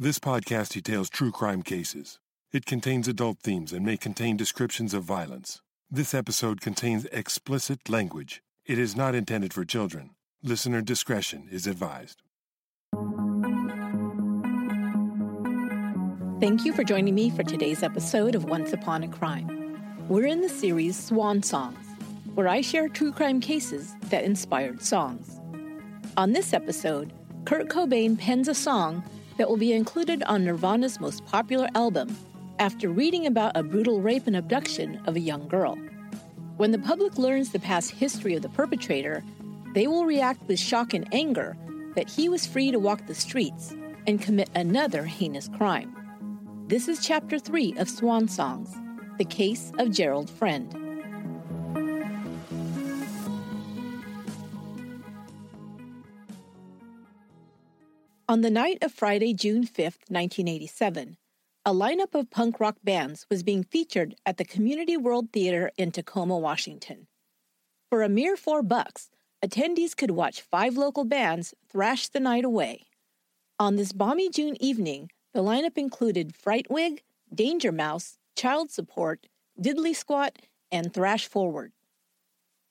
This podcast details true crime cases. It contains adult themes and may contain descriptions of violence. This episode contains explicit language. It is not intended for children. Listener discretion is advised. Thank you for joining me for today's episode of Once Upon a Crime. We're in the series Swan Songs, where I share true crime cases that inspired songs. On this episode, Kurt Cobain pens a song that will be included on Nirvana's most popular album after reading about a brutal rape and abduction of a young girl. When the public learns the past history of the perpetrator, they will react with shock and anger that he was free to walk the streets and commit another heinous crime. This is Chapter 3 of Swan Songs The Case of Gerald Friend. On the night of Friday, June 5, 1987, a lineup of punk rock bands was being featured at the Community World Theater in Tacoma, Washington. For a mere four bucks, attendees could watch five local bands thrash the night away. On this balmy June evening, the lineup included Frightwig, Danger Mouse, Child Support, Diddley Squat, and Thrash Forward.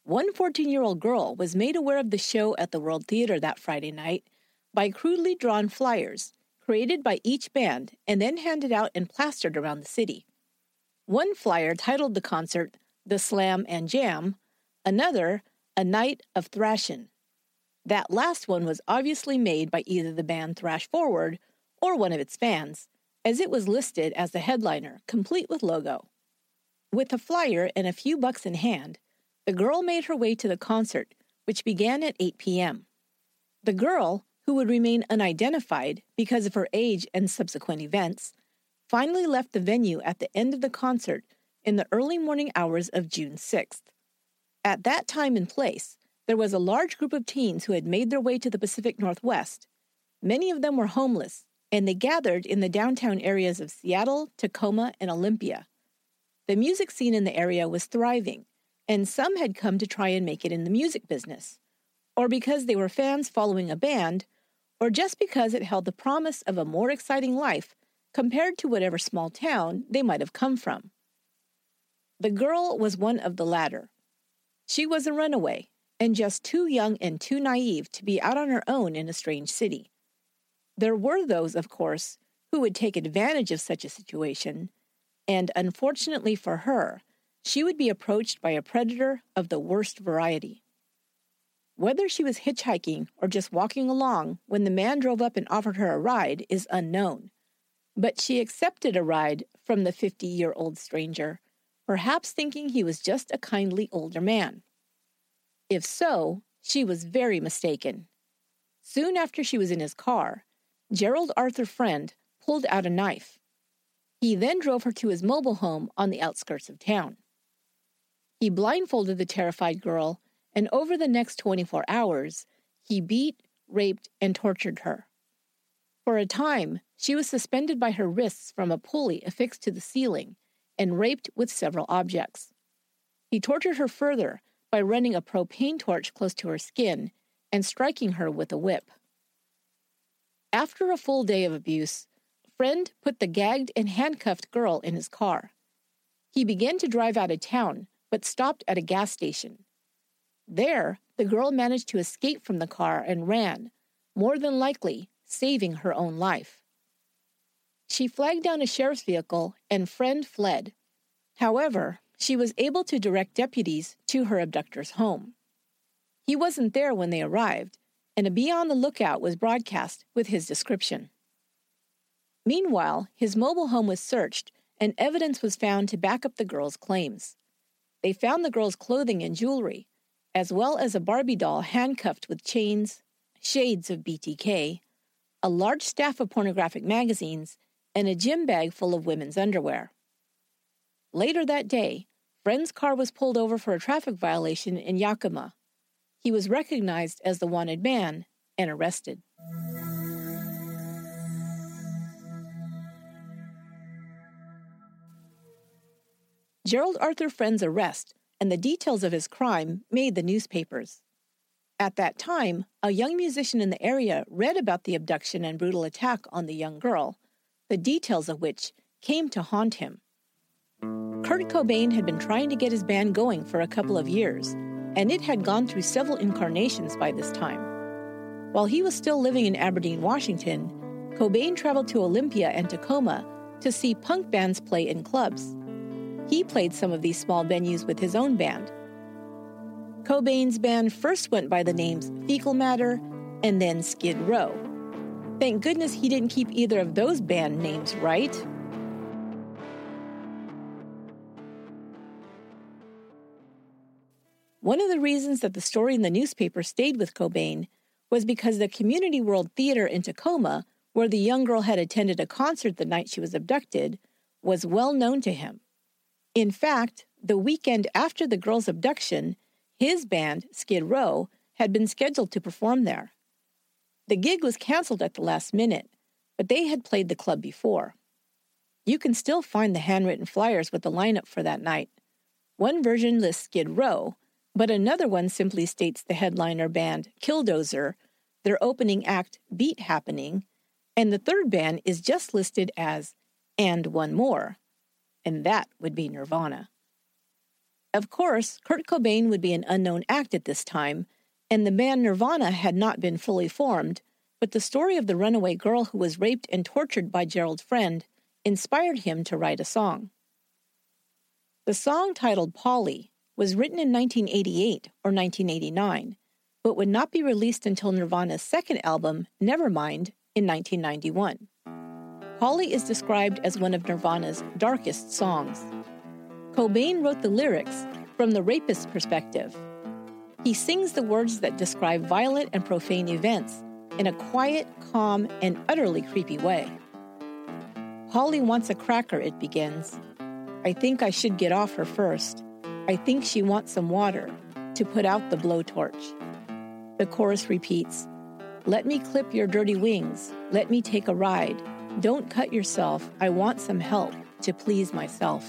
One 14 year old girl was made aware of the show at the World Theater that Friday night by crudely drawn flyers created by each band and then handed out and plastered around the city. One flyer titled the concert The Slam and Jam, another A Night of Thrashin'. That last one was obviously made by either the band Thrash Forward or one of its fans, as it was listed as the headliner, complete with logo. With a flyer and a few bucks in hand, the girl made her way to the concert, which began at 8 p.m. The girl, who would remain unidentified because of her age and subsequent events, finally left the venue at the end of the concert in the early morning hours of June 6th. At that time and place, there was a large group of teens who had made their way to the Pacific Northwest. Many of them were homeless, and they gathered in the downtown areas of Seattle, Tacoma, and Olympia. The music scene in the area was thriving, and some had come to try and make it in the music business, or because they were fans following a band or just because it held the promise of a more exciting life compared to whatever small town they might have come from. The girl was one of the latter. She was a runaway and just too young and too naive to be out on her own in a strange city. There were those, of course, who would take advantage of such a situation, and unfortunately for her, she would be approached by a predator of the worst variety. Whether she was hitchhiking or just walking along when the man drove up and offered her a ride is unknown. But she accepted a ride from the 50 year old stranger, perhaps thinking he was just a kindly older man. If so, she was very mistaken. Soon after she was in his car, Gerald Arthur Friend pulled out a knife. He then drove her to his mobile home on the outskirts of town. He blindfolded the terrified girl and over the next 24 hours, he beat, raped, and tortured her. For a time, she was suspended by her wrists from a pulley affixed to the ceiling and raped with several objects. He tortured her further by running a propane torch close to her skin and striking her with a whip. After a full day of abuse, Friend put the gagged and handcuffed girl in his car. He began to drive out of town, but stopped at a gas station. There, the girl managed to escape from the car and ran, more than likely saving her own life. She flagged down a sheriff's vehicle and Friend fled. However, she was able to direct deputies to her abductor's home. He wasn't there when they arrived, and a Be on the Lookout was broadcast with his description. Meanwhile, his mobile home was searched and evidence was found to back up the girl's claims. They found the girl's clothing and jewelry, as well as a Barbie doll handcuffed with chains, shades of BTK, a large staff of pornographic magazines, and a gym bag full of women's underwear. Later that day, Friend's car was pulled over for a traffic violation in Yakima. He was recognized as the wanted man and arrested. Gerald Arthur Friend's arrest and the details of his crime made the newspapers. At that time, a young musician in the area read about the abduction and brutal attack on the young girl, the details of which came to haunt him. Kurt Cobain had been trying to get his band going for a couple of years, and it had gone through several incarnations by this time. While he was still living in Aberdeen, Washington, Cobain traveled to Olympia and Tacoma to see punk bands play in clubs. He played some of these small venues with his own band. Cobain's band first went by the names Fecal Matter and then Skid Row. Thank goodness he didn't keep either of those band names right. One of the reasons that the story in the newspaper stayed with Cobain was because the Community World Theater in Tacoma, where the young girl had attended a concert the night she was abducted, was well known to him. In fact, the weekend after the girl's abduction, his band, Skid Row, had been scheduled to perform there. The gig was canceled at the last minute, but they had played the club before. You can still find the handwritten flyers with the lineup for that night. One version lists Skid Row, but another one simply states the headliner band, Killdozer, their opening act, Beat Happening, and the third band is just listed as And One More, and that would be Nirvana. Of course, Kurt Cobain would be an unknown act at this time, and the band Nirvana had not been fully formed, but the story of the runaway girl who was raped and tortured by Gerald Friend inspired him to write a song. The song titled Polly was written in 1988 or 1989, but would not be released until Nirvana's second album, Nevermind, in 1991. Polly is described as one of Nirvana's darkest songs. Cobain wrote the lyrics from the rapist's perspective. He sings the words that describe violent and profane events in a quiet, calm, and utterly creepy way. Polly wants a cracker, it begins. I think I should get off her first. I think she wants some water to put out the blowtorch. The chorus repeats Let me clip your dirty wings. Let me take a ride. Don't cut yourself. I want some help to please myself.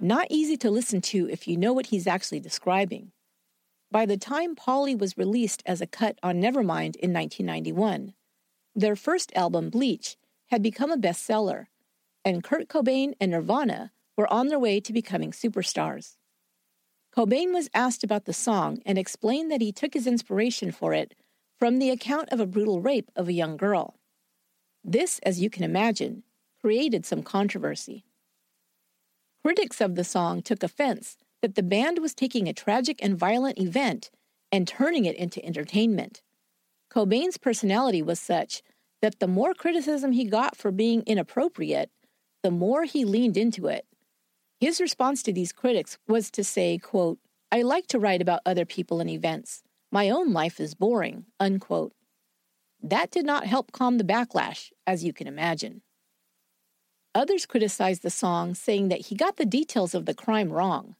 Not easy to listen to if you know what he's actually describing. By the time Polly was released as a cut on Nevermind in 1991, their first album, Bleach, had become a bestseller, and Kurt Cobain and Nirvana were on their way to becoming superstars. Cobain was asked about the song and explained that he took his inspiration for it from the account of a brutal rape of a young girl. This, as you can imagine, created some controversy. Critics of the song took offense that the band was taking a tragic and violent event and turning it into entertainment. Cobain's personality was such that the more criticism he got for being inappropriate, the more he leaned into it. His response to these critics was to say, quote, I like to write about other people and events. My own life is boring, unquote. That did not help calm the backlash, as you can imagine. Others criticized the song, saying that he got the details of the crime wrong.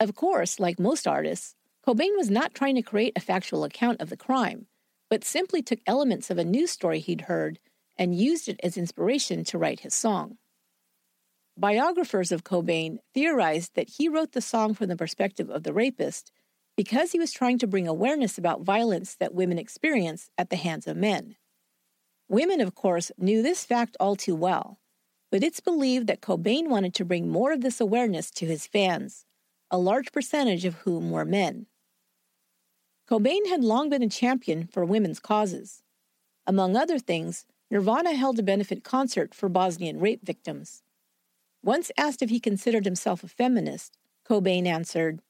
Of course, like most artists, Cobain was not trying to create a factual account of the crime, but simply took elements of a news story he'd heard and used it as inspiration to write his song. Biographers of Cobain theorized that he wrote the song from the perspective of the rapist because he was trying to bring awareness about violence that women experience at the hands of men. Women, of course, knew this fact all too well but it's believed that Cobain wanted to bring more of this awareness to his fans, a large percentage of whom were men. Cobain had long been a champion for women's causes. Among other things, Nirvana held a benefit concert for Bosnian rape victims. Once asked if he considered himself a feminist, Cobain answered,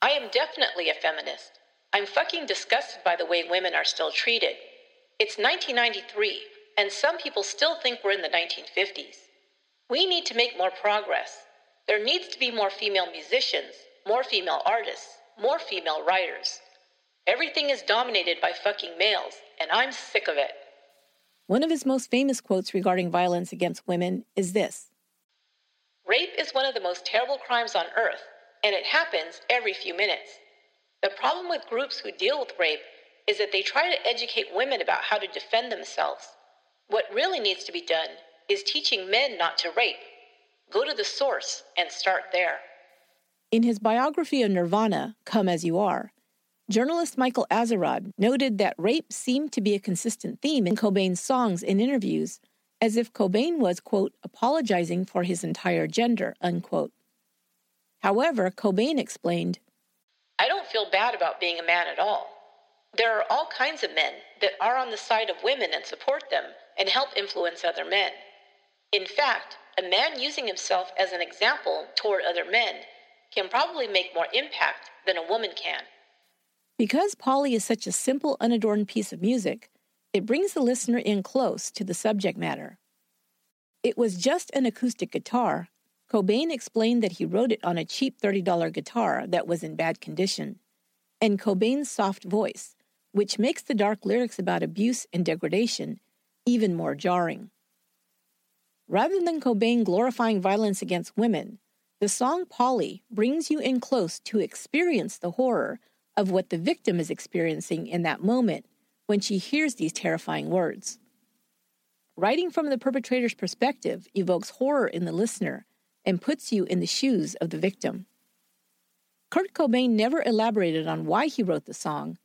I am definitely a feminist. I'm fucking disgusted by the way women are still treated. It's 1993, and some people still think we're in the 1950s. We need to make more progress. There needs to be more female musicians, more female artists, more female writers. Everything is dominated by fucking males, and I'm sick of it. One of his most famous quotes regarding violence against women is this Rape is one of the most terrible crimes on earth, and it happens every few minutes. The problem with groups who deal with rape is that they try to educate women about how to defend themselves. What really needs to be done is teaching men not to rape. Go to the source and start there. In his biography of Nirvana, Come As You Are, journalist Michael Azerrad noted that rape seemed to be a consistent theme in Cobain's songs and interviews, as if Cobain was, quote, apologizing for his entire gender, unquote. However, Cobain explained, I don't feel bad about being a man at all. There are all kinds of men that are on the side of women and support them and help influence other men. In fact, a man using himself as an example toward other men can probably make more impact than a woman can. Because Polly is such a simple, unadorned piece of music, it brings the listener in close to the subject matter. It was just an acoustic guitar. Cobain explained that he wrote it on a cheap $30 guitar that was in bad condition. And Cobain's soft voice, which makes the dark lyrics about abuse and degradation even more jarring. Rather than Cobain glorifying violence against women, the song Polly brings you in close to experience the horror of what the victim is experiencing in that moment when she hears these terrifying words. Writing from the perpetrator's perspective evokes horror in the listener and puts you in the shoes of the victim. Kurt Cobain never elaborated on why he wrote the song,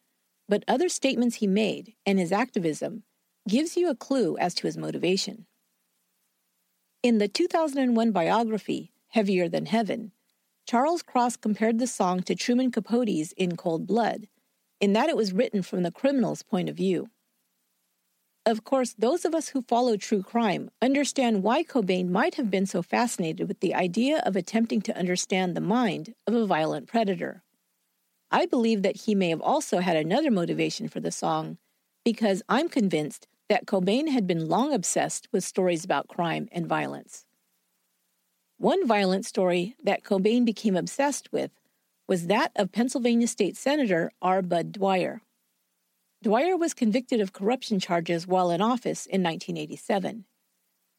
but other statements he made and his activism gives you a clue as to his motivation. In the 2001 biography, Heavier Than Heaven, Charles Cross compared the song to Truman Capote's In Cold Blood, in that it was written from the criminal's point of view. Of course, those of us who follow true crime understand why Cobain might have been so fascinated with the idea of attempting to understand the mind of a violent predator. I believe that he may have also had another motivation for the song, because I'm convinced that Cobain had been long obsessed with stories about crime and violence. One violent story that Cobain became obsessed with was that of Pennsylvania State Senator R. Bud Dwyer. Dwyer was convicted of corruption charges while in office in 1987.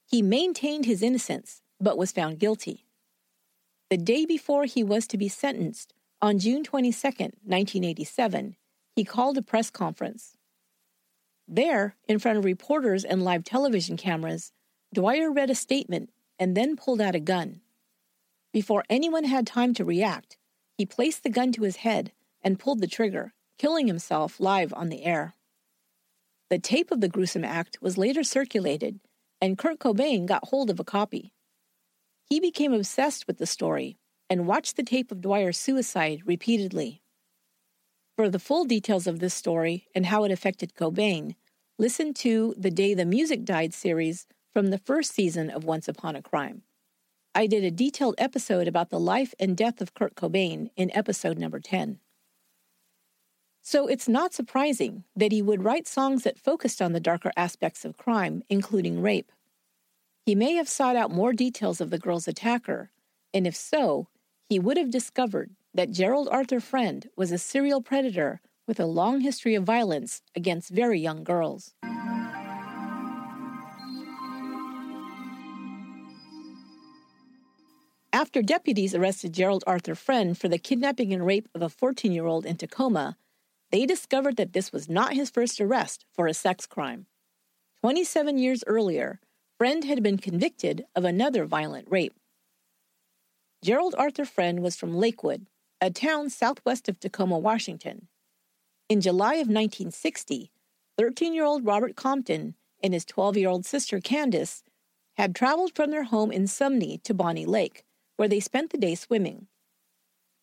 He maintained his innocence, but was found guilty. The day before he was to be sentenced, on June 22, 1987, he called a press conference. There, in front of reporters and live television cameras, Dwyer read a statement and then pulled out a gun. Before anyone had time to react, he placed the gun to his head and pulled the trigger, killing himself live on the air. The tape of the gruesome act was later circulated, and Kurt Cobain got hold of a copy. He became obsessed with the story and watched the tape of Dwyer's suicide repeatedly. For the full details of this story and how it affected Cobain, listen to The Day the Music Died series from the first season of Once Upon a Crime. I did a detailed episode about the life and death of Kurt Cobain in episode number 10. So it's not surprising that he would write songs that focused on the darker aspects of crime, including rape. He may have sought out more details of the girl's attacker, and if so, he would have discovered that Gerald Arthur Friend was a serial predator with a long history of violence against very young girls. After deputies arrested Gerald Arthur Friend for the kidnapping and rape of a 14 year old in Tacoma, they discovered that this was not his first arrest for a sex crime. 27 years earlier, Friend had been convicted of another violent rape. Gerald Arthur Friend was from Lakewood, a town southwest of Tacoma, Washington. In July of 1960, 13 year old Robert Compton and his 12 year old sister Candace had traveled from their home in Sumner to Bonney Lake where they spent the day swimming.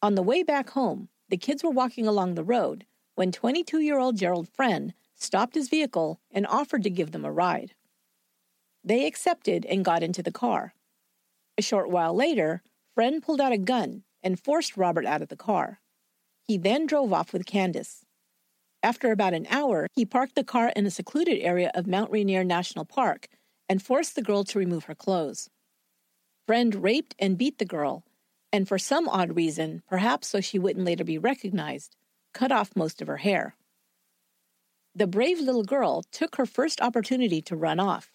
On the way back home, the kids were walking along the road when 22 year old Gerald Friend stopped his vehicle and offered to give them a ride. They accepted and got into the car. A short while later, Friend pulled out a gun and forced Robert out of the car. He then drove off with Candace. After about an hour, he parked the car in a secluded area of Mount Rainier National Park and forced the girl to remove her clothes. Friend raped and beat the girl, and for some odd reason, perhaps so she wouldn't later be recognized, cut off most of her hair. The brave little girl took her first opportunity to run off.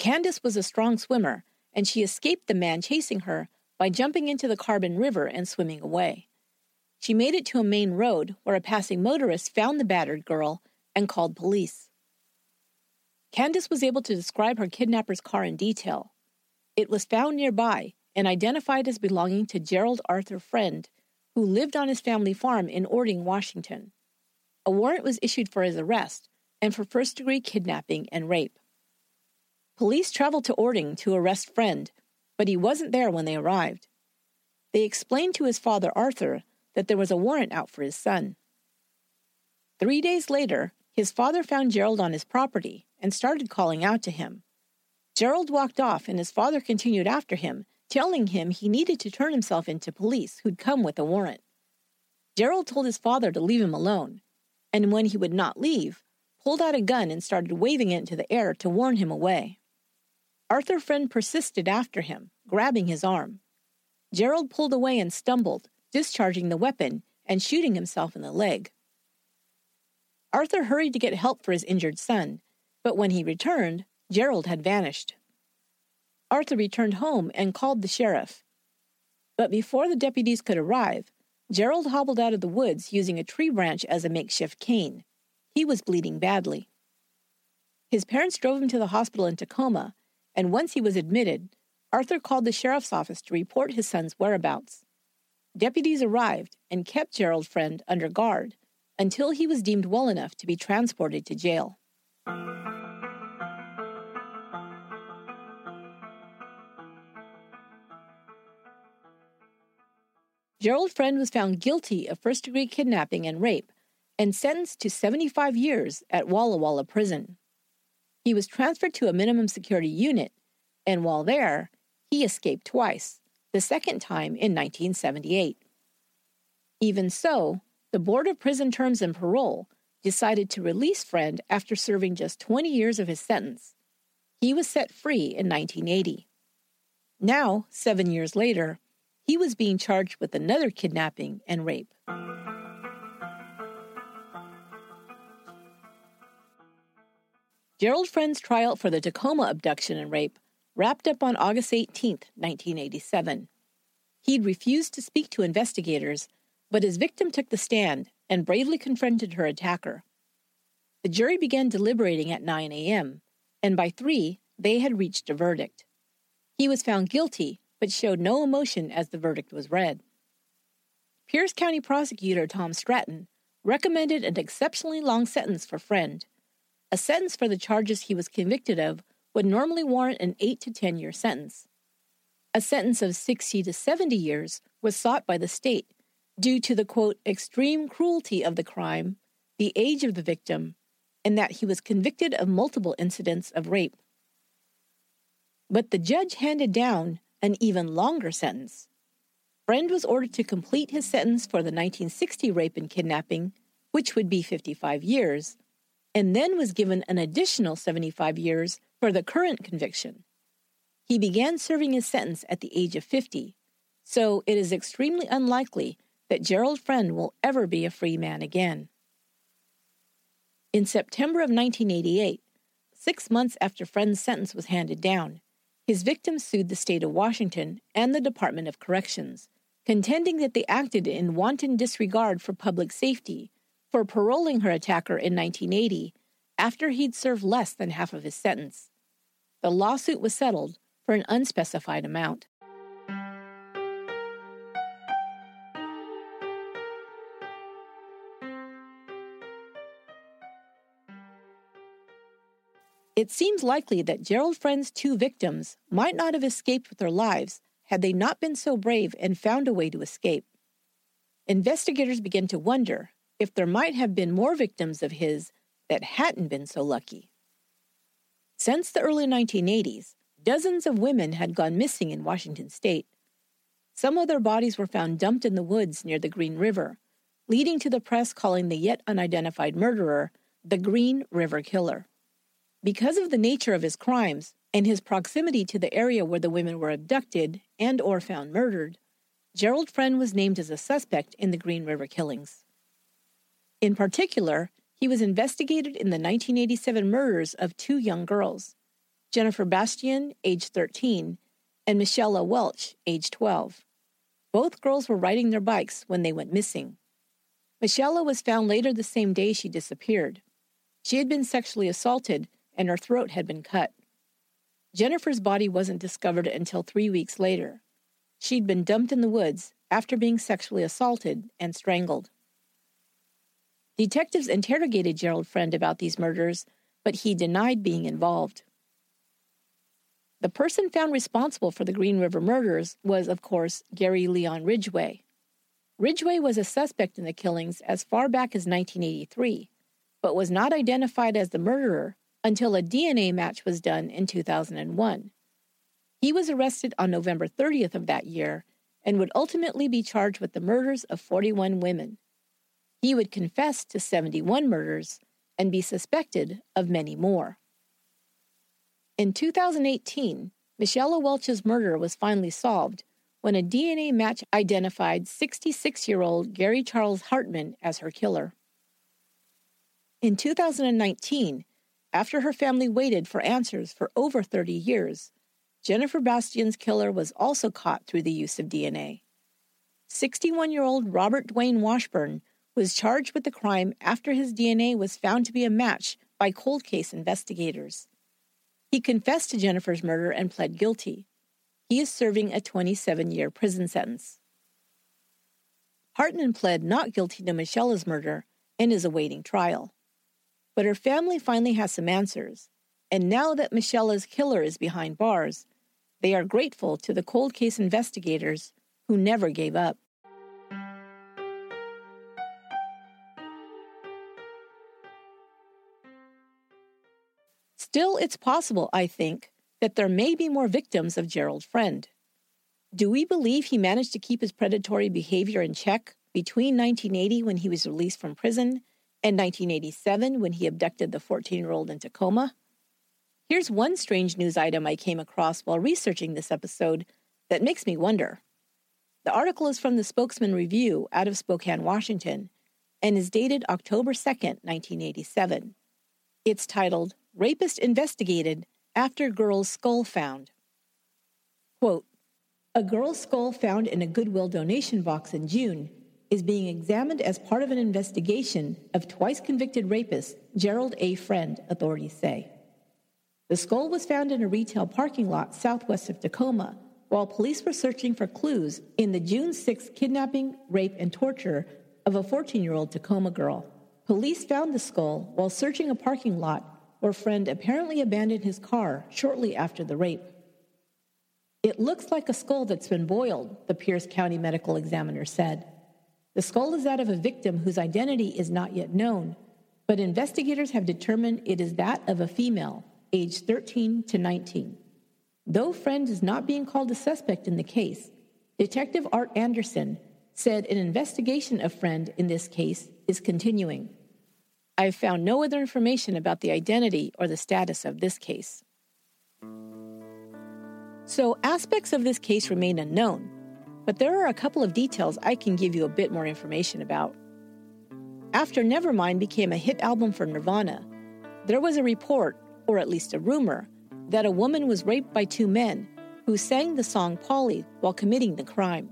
Candace was a strong swimmer, and she escaped the man chasing her by jumping into the Carbon River and swimming away. She made it to a main road where a passing motorist found the battered girl and called police. Candace was able to describe her kidnapper's car in detail, it was found nearby and identified as belonging to Gerald Arthur Friend, who lived on his family farm in Orting, Washington. A warrant was issued for his arrest and for first degree kidnapping and rape. Police traveled to Orting to arrest Friend, but he wasn't there when they arrived. They explained to his father, Arthur, that there was a warrant out for his son. Three days later, his father found Gerald on his property and started calling out to him. Gerald walked off, and his father continued after him, telling him he needed to turn himself in to police who'd come with a warrant. Gerald told his father to leave him alone, and when he would not leave, pulled out a gun and started waving it into the air to warn him away. Arthur Friend persisted after him, grabbing his arm. Gerald pulled away and stumbled, discharging the weapon and shooting himself in the leg. Arthur hurried to get help for his injured son, but when he returned, Gerald had vanished. Arthur returned home and called the sheriff. But before the deputies could arrive, Gerald hobbled out of the woods using a tree branch as a makeshift cane. He was bleeding badly. His parents drove him to the hospital in Tacoma, and once he was admitted, Arthur called the sheriff's office to report his son's whereabouts. Deputies arrived and kept Gerald Friend under guard until he was deemed well enough to be transported to jail. Gerald Friend was found guilty of first degree kidnapping and rape and sentenced to 75 years at Walla Walla Prison. He was transferred to a minimum security unit, and while there, he escaped twice, the second time in 1978. Even so, the Board of Prison Terms and Parole decided to release Friend after serving just 20 years of his sentence. He was set free in 1980. Now, seven years later, he was being charged with another kidnapping and rape. Gerald Friend's trial for the Tacoma abduction and rape wrapped up on August 18, 1987. He'd refused to speak to investigators, but his victim took the stand and bravely confronted her attacker. The jury began deliberating at 9 a.m., and by 3, they had reached a verdict. He was found guilty but showed no emotion as the verdict was read. Pierce County prosecutor Tom Stratton recommended an exceptionally long sentence for Friend. A sentence for the charges he was convicted of would normally warrant an 8 to 10 year sentence. A sentence of 60 to 70 years was sought by the state due to the quote, extreme cruelty of the crime, the age of the victim, and that he was convicted of multiple incidents of rape. But the judge handed down an even longer sentence. Friend was ordered to complete his sentence for the 1960 rape and kidnapping, which would be 55 years, and then was given an additional 75 years for the current conviction. He began serving his sentence at the age of 50, so it is extremely unlikely that Gerald Friend will ever be a free man again. In September of 1988, six months after Friend's sentence was handed down, his victims sued the state of Washington and the Department of Corrections, contending that they acted in wanton disregard for public safety for paroling her attacker in 1980 after he'd served less than half of his sentence. The lawsuit was settled for an unspecified amount. It seems likely that Gerald Friend's two victims might not have escaped with their lives had they not been so brave and found a way to escape. Investigators began to wonder if there might have been more victims of his that hadn't been so lucky. Since the early 1980s, dozens of women had gone missing in Washington state. Some of their bodies were found dumped in the woods near the Green River, leading to the press calling the yet unidentified murderer the Green River Killer. Because of the nature of his crimes and his proximity to the area where the women were abducted and or found murdered, Gerald Friend was named as a suspect in the Green River killings. In particular, he was investigated in the 1987 murders of two young girls, Jennifer Bastian, age 13, and Michelle Welch, age 12. Both girls were riding their bikes when they went missing. Michelle was found later the same day she disappeared. She had been sexually assaulted and her throat had been cut. Jennifer's body wasn't discovered until three weeks later, she'd been dumped in the woods after being sexually assaulted and strangled. Detectives interrogated Gerald Friend about these murders, but he denied being involved. The person found responsible for the Green River murders was, of course, Gary Leon Ridgway. Ridgway was a suspect in the killings as far back as 1983, but was not identified as the murderer until a DNA match was done in 2001. He was arrested on November 30th of that year and would ultimately be charged with the murders of 41 women. He would confess to 71 murders and be suspected of many more. In 2018, Michelle Welch's murder was finally solved when a DNA match identified 66 year old Gary Charles Hartman as her killer. In 2019, after her family waited for answers for over 30 years, Jennifer Bastian's killer was also caught through the use of DNA. 61 year old Robert Dwayne Washburn was charged with the crime after his DNA was found to be a match by cold case investigators. He confessed to Jennifer's murder and pled guilty. He is serving a 27 year prison sentence. Hartman pled not guilty to Michelle's murder and is awaiting trial. But her family finally has some answers, and now that Michelle's killer is behind bars, they are grateful to the cold case investigators who never gave up. Still, it's possible, I think, that there may be more victims of Gerald Friend. Do we believe he managed to keep his predatory behavior in check between 1980 when he was released from prison and 1987 when he abducted the 14 year old in Tacoma? Here's one strange news item I came across while researching this episode that makes me wonder. The article is from the Spokesman Review out of Spokane, Washington, and is dated October 2nd, 1987. It's titled Rapist Investigated After Girl's Skull Found. Quote A girl's skull found in a Goodwill donation box in June is being examined as part of an investigation of twice convicted rapist Gerald A. Friend, authorities say. The skull was found in a retail parking lot southwest of Tacoma while police were searching for clues in the June 6 kidnapping, rape, and torture of a 14 year old Tacoma girl. Police found the skull while searching a parking lot where friend apparently abandoned his car shortly after the rape. It looks like a skull that's been boiled, the Pierce County medical examiner said. The skull is that of a victim whose identity is not yet known, but investigators have determined it is that of a female, aged 13 to 19. Though Friend is not being called a suspect in the case, Detective Art Anderson said an investigation of Friend in this case is continuing. I have found no other information about the identity or the status of this case. So, aspects of this case remain unknown, but there are a couple of details I can give you a bit more information about. After Nevermind became a hit album for Nirvana, there was a report, or at least a rumor, that a woman was raped by two men who sang the song Polly while committing the crime.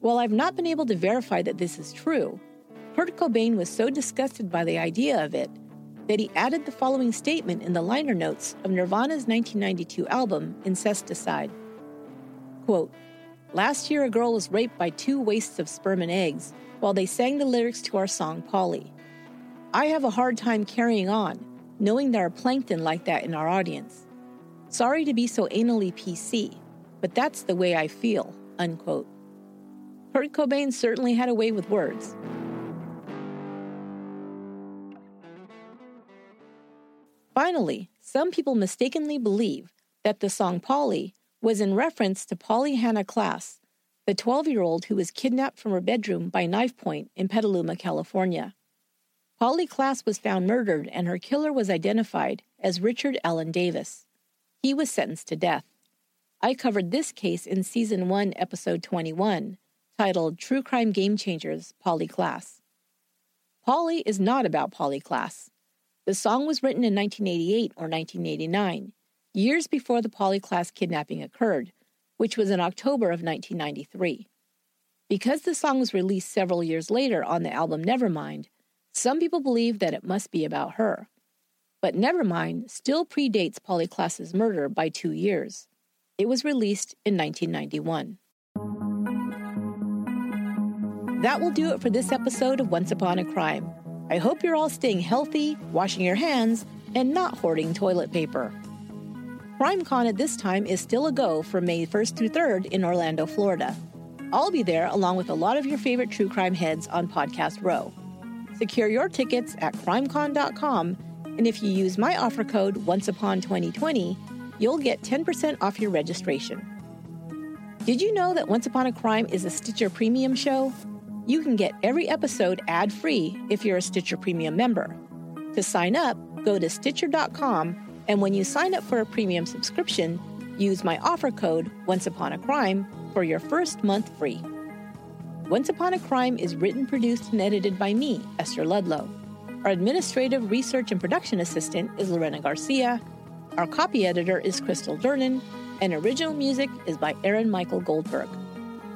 While I've not been able to verify that this is true, Kurt Cobain was so disgusted by the idea of it that he added the following statement in the liner notes of Nirvana's 1992 album, Incesticide. Quote, Last year, a girl was raped by two wastes of sperm and eggs while they sang the lyrics to our song Polly. I have a hard time carrying on, knowing there are plankton like that in our audience. Sorry to be so anally PC, but that's the way I feel. Unquote. Kurt Cobain certainly had a way with words. Finally, some people mistakenly believe that the song Polly was in reference to Polly Hannah Klaas, the 12 year old who was kidnapped from her bedroom by knife point in Petaluma, California. Polly Klaas was found murdered, and her killer was identified as Richard Allen Davis. He was sentenced to death. I covered this case in Season 1, Episode 21, titled True Crime Game Changers Polly Klaas. Polly is not about Polly Klaas. The song was written in 1988 or 1989, years before the Polly Klaas kidnapping occurred, which was in October of 1993. Because the song was released several years later on the album Nevermind, some people believe that it must be about her. But Nevermind still predates Polly Klaas's murder by two years. It was released in 1991. That will do it for this episode of Once Upon a Crime. I hope you're all staying healthy, washing your hands, and not hoarding toilet paper. CrimeCon at this time is still a go from May 1st through 3rd in Orlando, Florida. I'll be there along with a lot of your favorite true crime heads on Podcast Row. Secure your tickets at crimecon.com, and if you use my offer code OnceUpon2020, you'll get 10% off your registration. Did you know that Once Upon a Crime is a Stitcher Premium show? You can get every episode ad free if you're a Stitcher Premium member. To sign up, go to Stitcher.com, and when you sign up for a premium subscription, use my offer code Once Upon a Crime for your first month free. Once Upon a Crime is written, produced, and edited by me, Esther Ludlow. Our administrative research and production assistant is Lorena Garcia. Our copy editor is Crystal Durnan, and original music is by Aaron Michael Goldberg.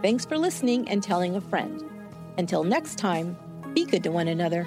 Thanks for listening and telling a friend. Until next time, be good to one another.